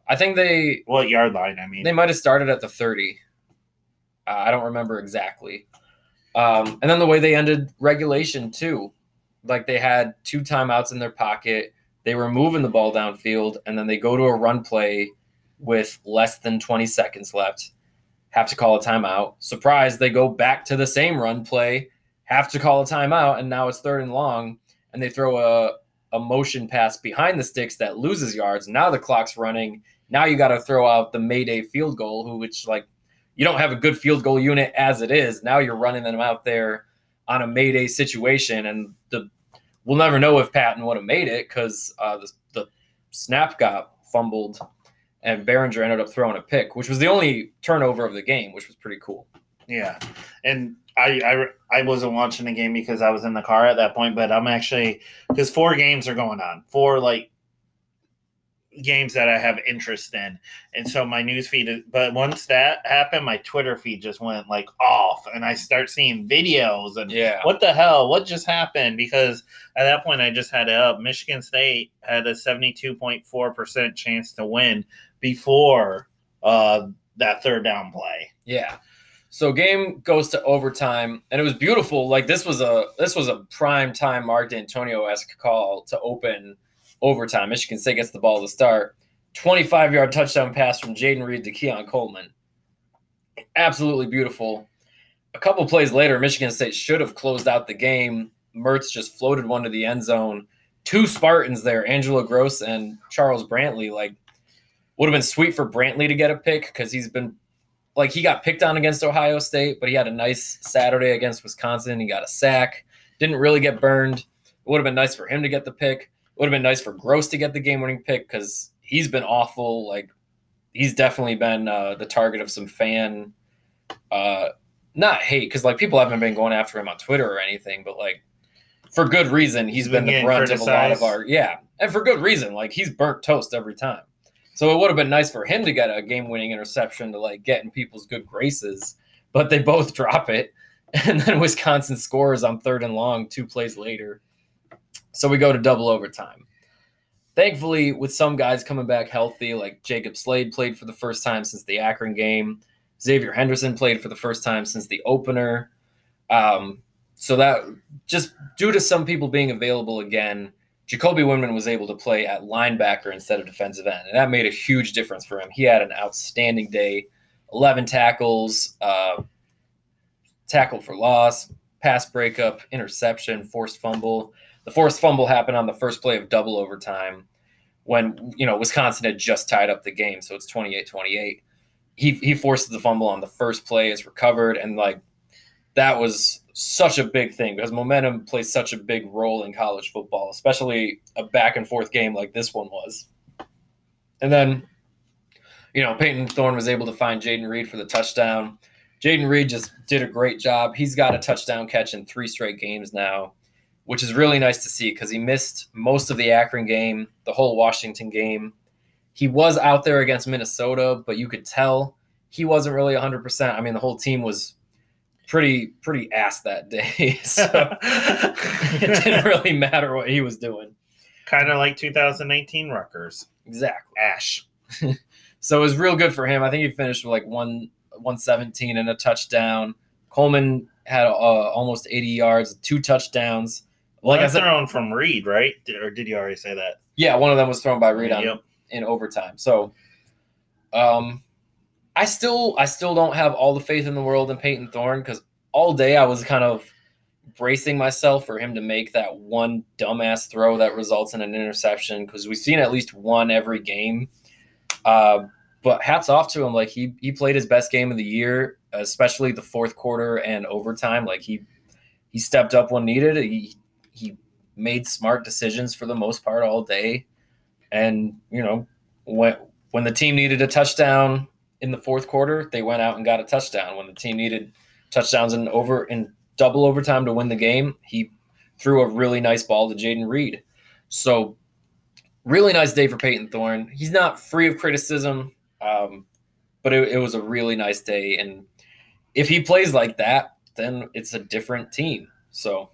I think they what yard line? I mean, they might have started at the 30. Uh, I don't remember exactly. Um, and then the way they ended regulation too, like they had two timeouts in their pocket. They were moving the ball downfield, and then they go to a run play with less than 20 seconds left. Have to call a timeout. Surprise! They go back to the same run play. Have to call a timeout, and now it's third and long, and they throw a a motion pass behind the sticks that loses yards. Now the clock's running. Now you got to throw out the Mayday field goal, who which like you don't have a good field goal unit as it is. Now you're running them out there on a Mayday situation, and the we'll never know if Patton would have made it because uh, the the snap got fumbled, and Baringer ended up throwing a pick, which was the only turnover of the game, which was pretty cool. Yeah, and I, I I wasn't watching the game because I was in the car at that point, but I'm actually because four games are going on, four like games that I have interest in. And so my news feed is, but once that happened, my Twitter feed just went like off and I start seeing videos and Yeah. what the hell? What just happened? Because at that point I just had it up. Michigan State had a 72.4% chance to win before uh that third down play. Yeah. So game goes to overtime, and it was beautiful. Like this was a this was a prime time Mark Dantonio esque call to open overtime. Michigan State gets the ball to start. Twenty five yard touchdown pass from Jayden Reed to Keon Coleman. Absolutely beautiful. A couple plays later, Michigan State should have closed out the game. Mertz just floated one to the end zone. Two Spartans there, Angelo Grose and Charles Brantley. Like would have been sweet for Brantley to get a pick because he's been like he got picked on against Ohio State, but he had a nice Saturday against Wisconsin. He got a sack, didn't really get burned. It would have been nice for him to get the pick. Would have been nice for Gross to get the game winning pick because he's been awful. Like he's definitely been uh, the target of some fan, uh, not hate because like people haven't been going after him on Twitter or anything, but like for good reason. he's been, the brunt of a lot of criticized. our yeah, and for good reason. Like he's burnt toast every time. So it would have been nice for him to get a game-winning interception to like get in people's good graces, but they both drop it, and then Wisconsin scores on third and long two plays later. So we go to double overtime. Thankfully, with some guys coming back healthy, like Jacob Slade played for the first time since the Akron game, Xavier Henderson played for the first time since the opener. Um, so that just due to some people being available again, Jacoby Windmon was able to play at linebacker instead of defensive end, and that made a huge difference for him. He had an outstanding day, eleven tackles, uh, tackle for loss, pass breakup, interception, forced fumble. The forced fumble happened on the first play of double overtime when you know Wisconsin had just tied up the game, so it's 28-28. He he forced the fumble on the first play, is recovered, and like that was such a big thing because momentum plays such a big role in college football, especially a back and forth game like this one was. And then, you know, Payton Thorne was able to find Jayden Reed for the touchdown. Jayden Reed just did a great job. He's got a touchdown catch in three straight games now, which is really nice to see because he missed most of the Akron game, the whole Washington game. He was out there against Minnesota, but you could tell he wasn't really 100%. I mean, the whole team was pretty pretty ass that day. So it didn't really matter what he was doing. kind of like 2019 Rutgers. Exactly. Ash. So it was real good for him. I think he finished with like one 117 and a touchdown. Coleman had uh, almost 80 yards, two touchdowns. Like I said, thrown from Reed, right? Did- Or did you already say that? yeah, one of them was thrown by Reed on, Yep. in overtime. So, um, I still I still don't have all the faith in the world in Payton Thorne because all day I was kind of bracing myself for him to make that one dumbass throw that results in an interception because we've seen at least one every game. Uh, but hats off to him, like he he played his best game of the year, especially the fourth quarter and overtime. Like he he stepped up when needed. He made smart decisions for the most part all day, and you know when when the team needed a touchdown in the fourth quarter, they went out and got a touchdown. When the team needed touchdowns in over in double overtime to win the game, he threw a really nice ball to Jayden Reed. So really nice day for Payton Thorne. He's not free of criticism, um, but it, it was a really nice day. And if he plays like that, then it's a different team. So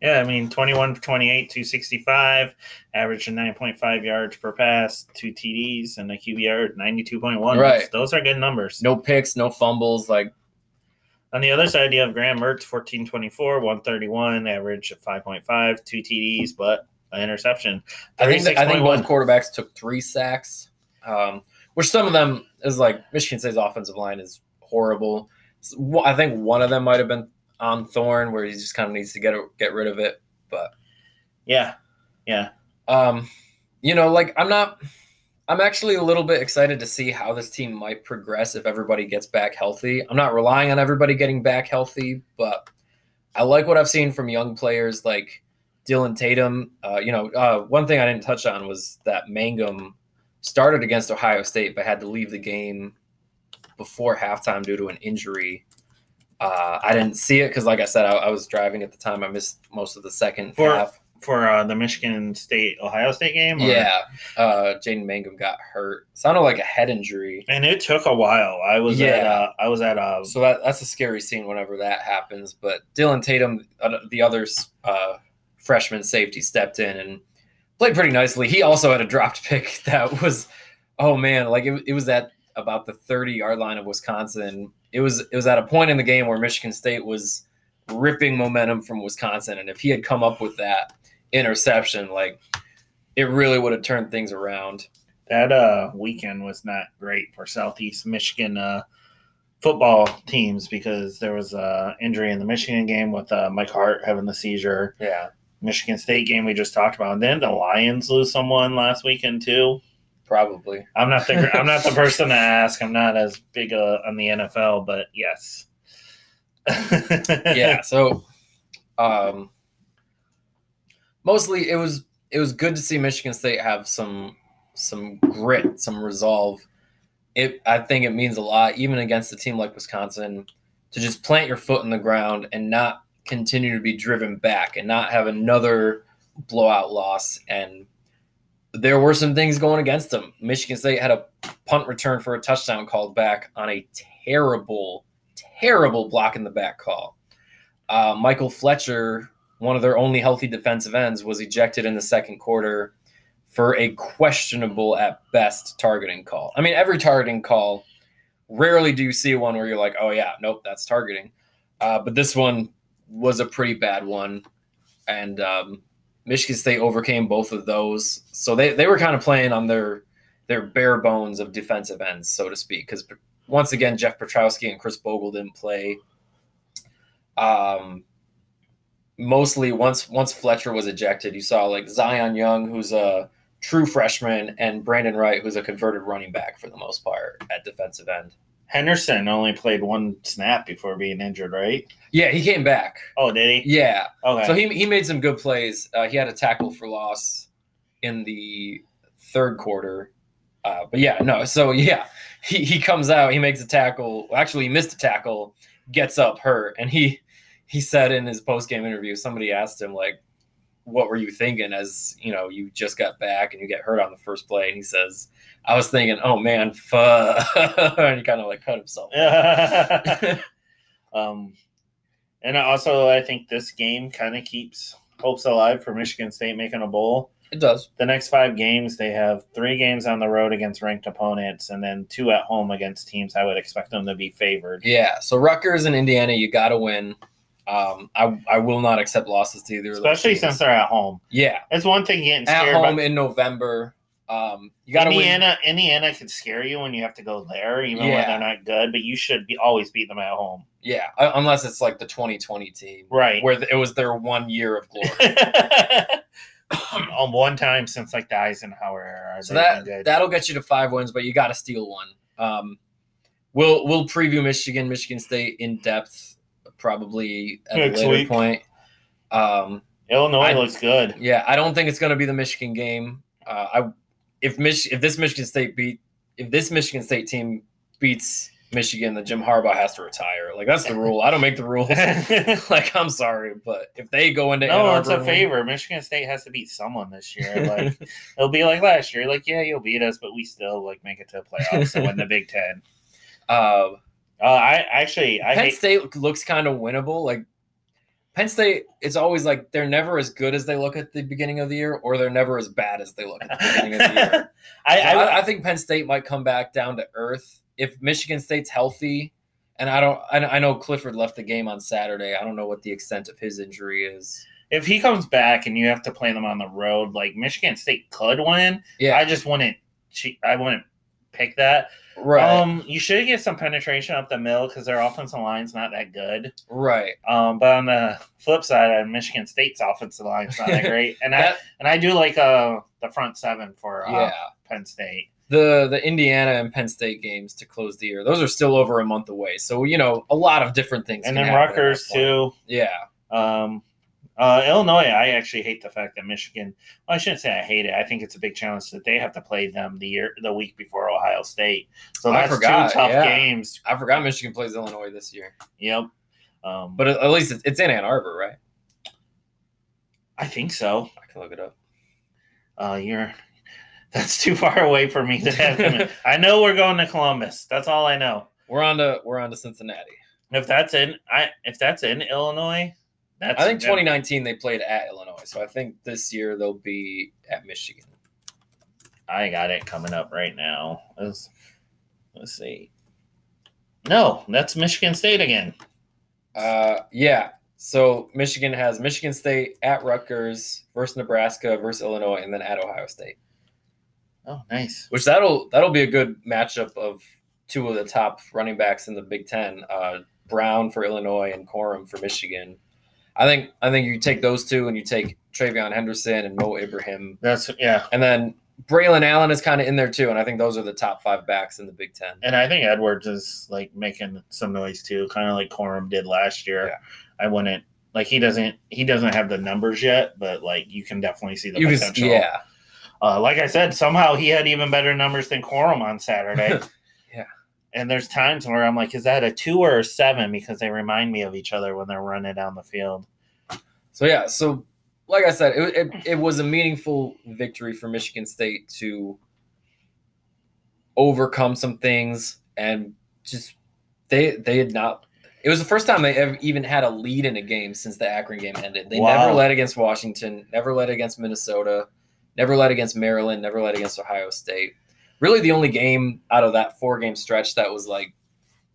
Yeah, I mean, 21 for 28, 265, averaging 9.5 yards per pass, two TDs, and a QBR 92.1. Right. Those are good numbers. no picks, no fumbles. Like On the other side, you have Graham Mertz, 14 24, 131, average of 5.5, two TDs, but an interception. I think that, I think both 36.1. quarterbacks took three sacks, um, which some of them is like Michigan State's offensive line is horrible. I think one of them might have been on Thorne, where he just kind of needs to get get rid of it. But Yeah. Yeah. um, you know, like I'm not. I'm actually a little bit excited to see how this team might progress if everybody gets back healthy. I'm not relying on everybody getting back healthy, but I like what I've seen from young players like Dillon Tatum. Uh, you know, uh, one thing I didn't touch on was that Mangham started against Ohio State, but had to leave the game before halftime due to an injury. Uh, I didn't see it because, like I said, I, I was driving at the time. I missed most of the second For- half. for uh, the Michigan State Ohio State game? or- Yeah, uh, Jaden Mangham got hurt. Sounded like a head injury. and it took a while. I was at uh, I was at uh, So that that's a scary scene whenever that happens. But Dillon Tatum, uh, the other uh, freshman safety, stepped in and played pretty nicely. He also had a dropped pick that was, oh man, like it, it was at about the 30 yard line of Wisconsin. It was it was at a point in the game where Michigan State was ripping momentum from Wisconsin, and if he had come up with that interception, like it really would have turned things around. that uh, weekend was not great for Southeast Michigan uh, football teams because there was a injury in the Michigan game with uh, Mike Hart having the seizure. Yeah, Michigan State game we just talked about. And then the Lions lose someone last weekend too. Probably. I'm not the I'm not the person to ask. I'm not as big uh, on the NFL, but yes. yeah so um mostly it was it was good to see michigan state have some some grit some resolve it i think it means a lot even against a team like wisconsin to just plant your foot in the ground and not continue to be driven back and not have another blowout loss and there were some things going against them michigan state had a punt return for a touchdown called back on a terrible terrible block in the back call uh, Michael Fletcher, one of their only healthy defensive ends, was ejected in the second quarter for a questionable at best targeting call. I mean, every targeting call, rarely do you see one where you're like, oh, yeah, nope, that's targeting. Uh, but this one was a pretty bad one. And um, Michigan State overcame both of those. So they, they were kind of playing on their their bare bones of defensive ends, so to speak. Because once again, Jeff Pietrowski and Khris Bogle didn't play um, mostly once once Fletcher was ejected, you saw like Zion Young, who's a true freshman, and Brandon Wright, who's a converted running back for the most part at defensive end. Henderson only played one snap before being injured, right? Yeah, he came back. Oh, did he? Yeah, Okay. so he he made some good plays. Uh, he had a tackle for loss in the third quarter. Uh, but yeah, no. So yeah, he, he comes out, he makes a tackle. Actually, he missed a tackle, gets up hurt, and he he said in his post game interview, somebody asked him like, "What were you thinking as you know you just got back and you get hurt on the first play?" And he says, "I was thinking, oh man, fuck," and he kind of like cut himself. um, and also, I think this game kind of keeps hopes alive for Michigan State making a bowl. It does. The next five games, they have three games on the road against ranked opponents, and then two at home against teams I would expect them to be favored. Yeah. So Rutgers and Indiana, you got to win. Um, I I will not accept losses to either. of those Especially since they're at home. yeah, It's one thing getting at home by, in November. Um, you got to win. Indiana, Indiana could scare you when you have to go there, even when they're not good. But you should be always beat them at home, Yeah, uh, unless it's like the 2020 team, right? where it was their one year of glory. on one time since like the Eisenhower era. so that that'll get you to five wins, but you got to steal one. Um, we'll we'll preview Michigan, Michigan State in depth, probably at Next a later week. point. Um, Illinois I- looks good. Yeah, I don't think it's going to be the Michigan game. Uh, I if Mich- if this Michigan State beat if this Michigan State team beats Michigan, then Jim Harbaugh has to retire. Like that's the rule. I don't make the rules. like I'm sorry, but if they go into Ann no, it's a win- favor. Michigan State has to beat someone this year. Like it'll be like last year. Like yeah, you'll beat us, but we still like make it to the playoffs and win the Big Ten. uh, Uh, I actually I Penn hate. State looks kind of winnable. Like Penn State, it's always like they're never as good as they look at the beginning of the year, or they're never as bad as they look at the beginning of the year. I, So I, I, think Penn State might come back down to earth if Michigan State's healthy. And I don't. I, I know Clifford left the game on Saturday. I don't know what the extent of his injury is. if he comes back and you have to play them on the road, like Michigan State could win. Yeah, I just wouldn't. I wouldn't pick that. Right, Um, you should get some penetration up the middle because their offensive line's not that good. right. Um, but on the flip side, uh, Michigan State's offensive line's not that great, and I and I do like uh the front seven for uh, yeah, Penn State. the the Indiana and Penn State games to close the year. Those are still over a month away. So you know a lot of different things. and then Rutgers too. Yeah, Um, uh, Illinois, I actually hate the fact that Michigan. Well, I shouldn't say I hate it. I think it's a big challenge that they have to play them the year the week before Ohio State. So I that's forgot, two tough yeah. games. I forgot Michigan plays Illinois this year, Yep. Um, but at, at least it's, it's in Ann Arbor, right? I think so. I can look it up. Uh, you're that's too far away for me to have him. I know we're going to Columbus. That's all I know. We're on to we're on to Cincinnati. If that's in, I if that's in Illinois, that's I think 2019 they played at Illinois, so I think this year they'll be at Michigan. I got it coming up right now. Let's, let's see. No, that's Michigan State again. Uh, yeah. So Michigan has Michigan State at Rutgers versus Nebraska versus Illinois, and then at Ohio State. Oh, nice. Which that'll that'll be a good matchup of two of the top running backs in the Big Ten. Uh, Brown for Illinois and Corum for Michigan. I think I think you take those two and you take TreVeyon Henderson and Mo Ibrahim, That's yeah, and then Braylon Allen is kind of in there too. And I think those are the top five backs in the Big Ten. and I think Edwards is like making some noise too, kind of like Corum did last year. Yeah. I wouldn't like he doesn't he doesn't have the numbers yet, but like you can definitely see the You potential. yeah, Uh, like I said, somehow he had even better numbers than Corum on Saturday. And there's times where I'm like, is that a two or a seven? Because they remind me of each other when they're running down the field. So yeah, so like I said, it, it, it was a meaningful victory for Michigan State to overcome some things and just they they had not. It was the first time they ever even had a lead in a game since the Akron game ended. They Wow. never led against Washington, never led against Minnesota, never led against Maryland, never led against Ohio State. Really, the only game out of that four game stretch that was like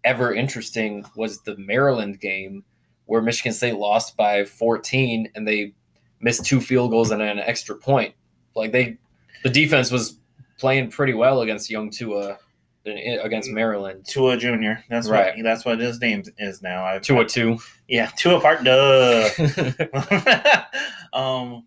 ever interesting was the Maryland game where Michigan State lost by 14 and they missed two field goals and an extra point. Like they, the defense was playing pretty well against young Tua against Maryland. Tua Junior. That's Right. what that's what his name is now. I Tua two. Yeah, Tua Park. Duh. um,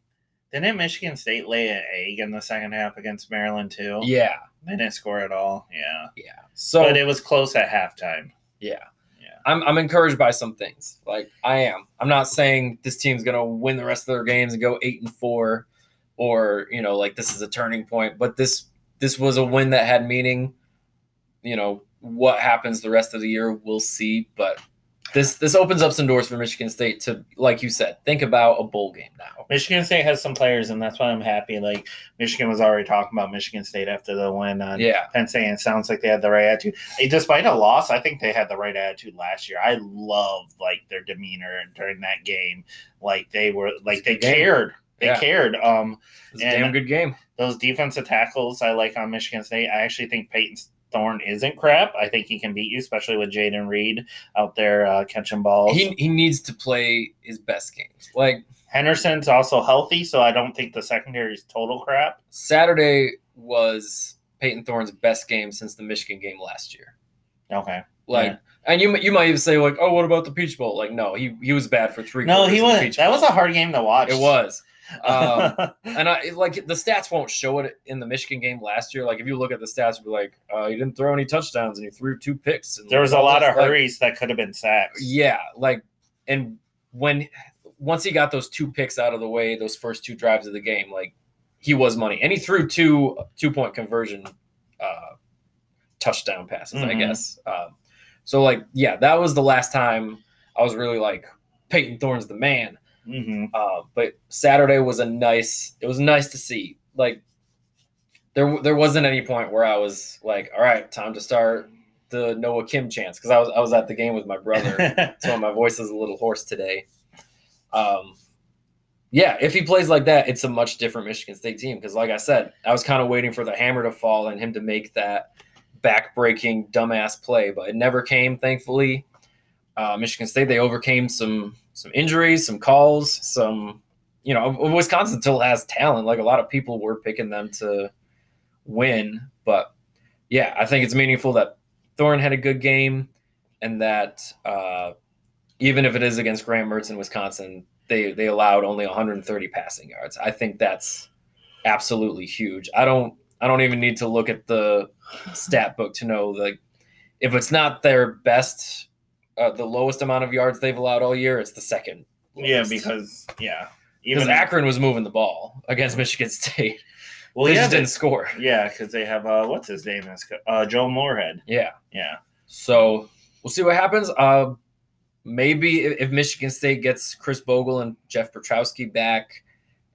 didn't Michigan State lay an egg in the second half against Maryland too? yeah, They didn't score at all. Yeah, yeah. So but it was close at halftime. yeah, Yeah. I'm I'm encouraged by some things. Like I am. I'm not saying this team's gonna win the rest of their games and go eight and four, or you know like this is a turning point. But this this was a win that had meaning. You know what happens the rest of the year, we'll see. But this this opens up some doors for Michigan State to, like you said, think about a bowl game now. Michigan State has some players, and that's why I'm happy. Like Michigan was already talking about Michigan State after the win on Yeah, Penn State. and It sounds like they had the right attitude. Despite a loss, I think they had the right attitude last year. I loved like their demeanor during that game. Like they were like they It's a good game. cared. They Yeah. cared. Um, damn good game. those defensive tackles I like on Michigan State. I actually think Payton Thorne isn't crap. I think he can beat you, especially with Jayden Reed out there uh, catching balls. He he needs to play his best games. Like Henderson's also healthy, so I don't think the secondary is total crap. Saturday was Payton Thorne's best game since the Michigan game last year. Okay. Like, Yeah. and you you might even say like, oh, what about the Peach Bowl? Like, no, he he was bad for three. No, he was. That was a hard game to watch. It was. Um, and I like the stats won't show it in the Michigan game last year. Like if you look at the stats, you'll be like, uh, he didn't throw any touchdowns and he threw two picks. And there was a lot of like, hurries that could have been sacks. Yeah, like and when once he got those two picks out of the way, those first two drives of the game, like he was money, and he threw two two point conversion uh, touchdown passes, I Mhm. guess. Um, so like, yeah, that was the last time I was really like Payton Thorne's the man. Hmm Uh, but Saturday was a nice. It was nice to see. Like there, there wasn't any point where I was like, all right, time to start the Noah Kim chance because I was I was at the game with my brother so my voice is a little hoarse today. Um, yeah, if he plays like that, it's a much different Michigan State team. Because, like I said, I was kind of waiting for the hammer to fall and him to make that back-breaking dumbass play, but it never came. Thankfully, uh, Michigan State they overcame some some injuries, some calls, some you know Wisconsin still has talent. Like a lot of people were picking them to win, but yeah, I think it's meaningful that Thorne had a good game and that uh, even if it is against Graham Mertz in Wisconsin, they they allowed only 130 passing yards. I think that's absolutely huge. I don't I don't even need to look at the stat book to know like if it's not their best, uh, the lowest amount of yards they've allowed all year, it's the second. yeah, because yeah, because even Akron was moving the ball against Michigan State. well, they yeah, just didn't score. yeah, because they have uh, what's his name? Is uh, Joe Moorhead. Yeah. Yeah, So we'll see what happens. Uh, maybe if if Michigan State gets Khris Bogle and Jeff Pietrowski back,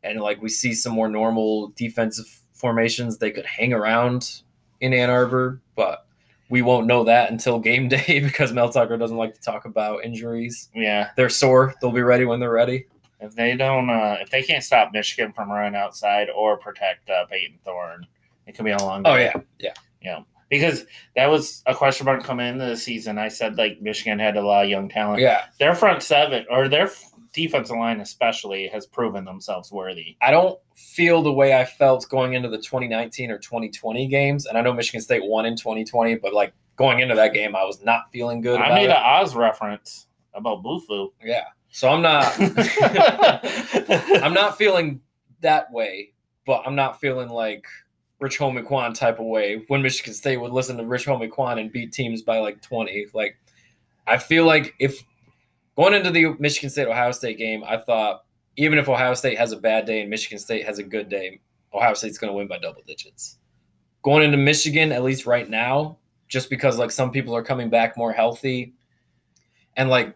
and like we see some more normal defensive formations, they could hang around in Ann Arbor, but we won't know that until game day because Mel Tucker doesn't like to talk about injuries. Yeah, They're sore; they'll be ready when they're ready. if they don't, uh, if they can't stop Michigan from running outside or protect uh, Payton Thorne, it could be a long. Oh day. yeah, yeah. because that was a question mark coming into the season. I said like Michigan had a lot of young talent. Yeah, Their front seven or their defensive line especially has proven themselves worthy. I don't feel the way I felt going into the 2019 or 2020 games, and I know Michigan State won in 2020, but like going into that game, I was not feeling good. I made it. an Oz reference about Blue Flu. yeah, so I'm not. I'm not feeling that way, but I'm not feeling like Rich Homie Quan type of way when Michigan State would listen to Rich Homie Quan and beat teams by like 20. Like, I feel like if going into the Michigan State Ohio State game, I thought even if Ohio State has a bad day and Michigan State has a good day, Ohio State's going to win by double digits. Going into Michigan, at least right now, just because like some people are coming back more healthy, and like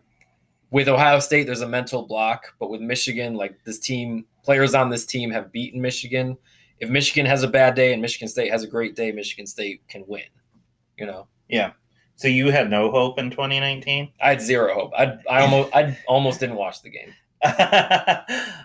with Ohio State, there's a mental block, but with Michigan, like this team, players on this team have beaten Michigan. If Michigan has a bad day and Michigan State has a great day, Michigan State can win. You know, so you had no hope in 2019? I had zero hope. I I almost I almost didn't watch the game.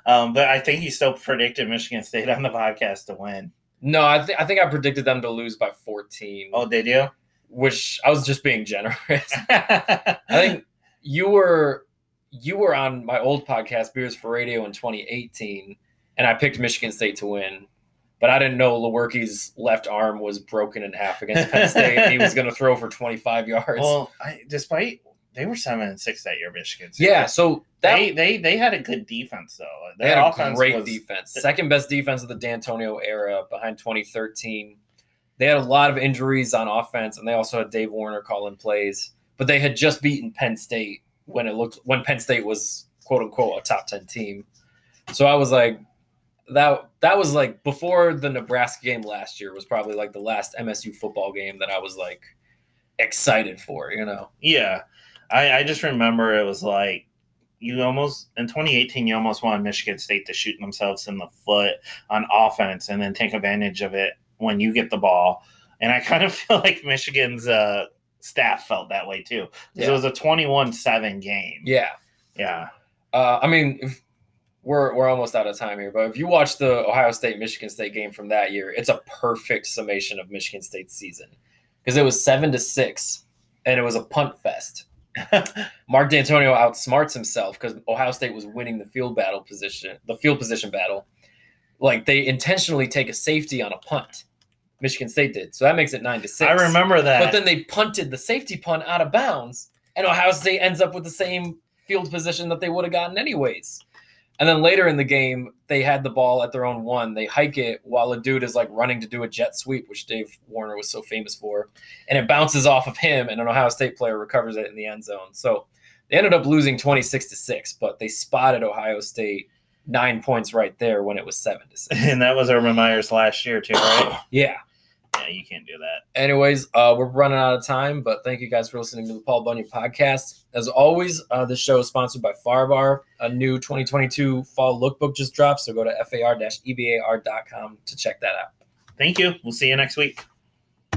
um, but I think you still predicted Michigan State on the podcast to win. No, I think I think I predicted them to lose by 14. Oh, did you? which I was just being generous. I think you were you were on my old podcast, Beers for Radio, in 2018, and I picked Michigan State to win. But I didn't know Lewerke's left arm was broken in half against Penn State. and he was going to throw for 25 yards. well, I, despite they were seven and six that year, Michigan. State. yeah, so that they they they had a good defense though. they Their had a great was- defense, second best defense of the Dantonio era behind 2013. They had a lot of injuries on offense, and they also had Dave Warner calling plays. But they had just beaten Penn State when it looked when Penn State was quote unquote a top ten team. So I was like, that that was like before the Nebraska game last year was probably like the last MSU football game that I was like excited for. You know, Yeah, I I just remember it was like you almost in 2018 you almost wanted Michigan State to shoot themselves in the foot on offense and then take advantage of it when you get the ball. And I kind of feel like Michigan's uh, staff felt that way too. Yeah. It was a 21-7 game. yeah. Yeah. Uh, I mean, if, we're we're almost out of time here, but if you watch the Ohio State Michigan State game from that year, it's a perfect summation of Michigan State's season because it was seven to six, and it was a punt fest. Mark Dantonio outsmarts himself because Ohio State was winning the field battle position, the field position battle. Like they intentionally take a safety on a punt. Michigan State did, so that makes it nine to six. I remember that. But then they punted the safety punt out of bounds, and Ohio State ends up with the same field position that they would have gotten anyways. And then later in the game, they had the ball at their own one. They hike it while a dude is like running to do a jet sweep, which Dave Warner was so famous for, and it bounces off of him, and an Ohio State player recovers it in the end zone. So they ended up losing twenty six to six, but they spotted Ohio State nine points right there when it was seven to six. and that was Urban Meyer's last year too, right? yeah. Yeah, you can't do that. anyways, uh, we're running out of time, but thank you guys for listening to the Paul Bunyan podcast. As always, uh, this show is sponsored by Farbar. A new 2022 fall lookbook just dropped, so go to far-ebar.com to check that out. Thank you. We'll see you next week.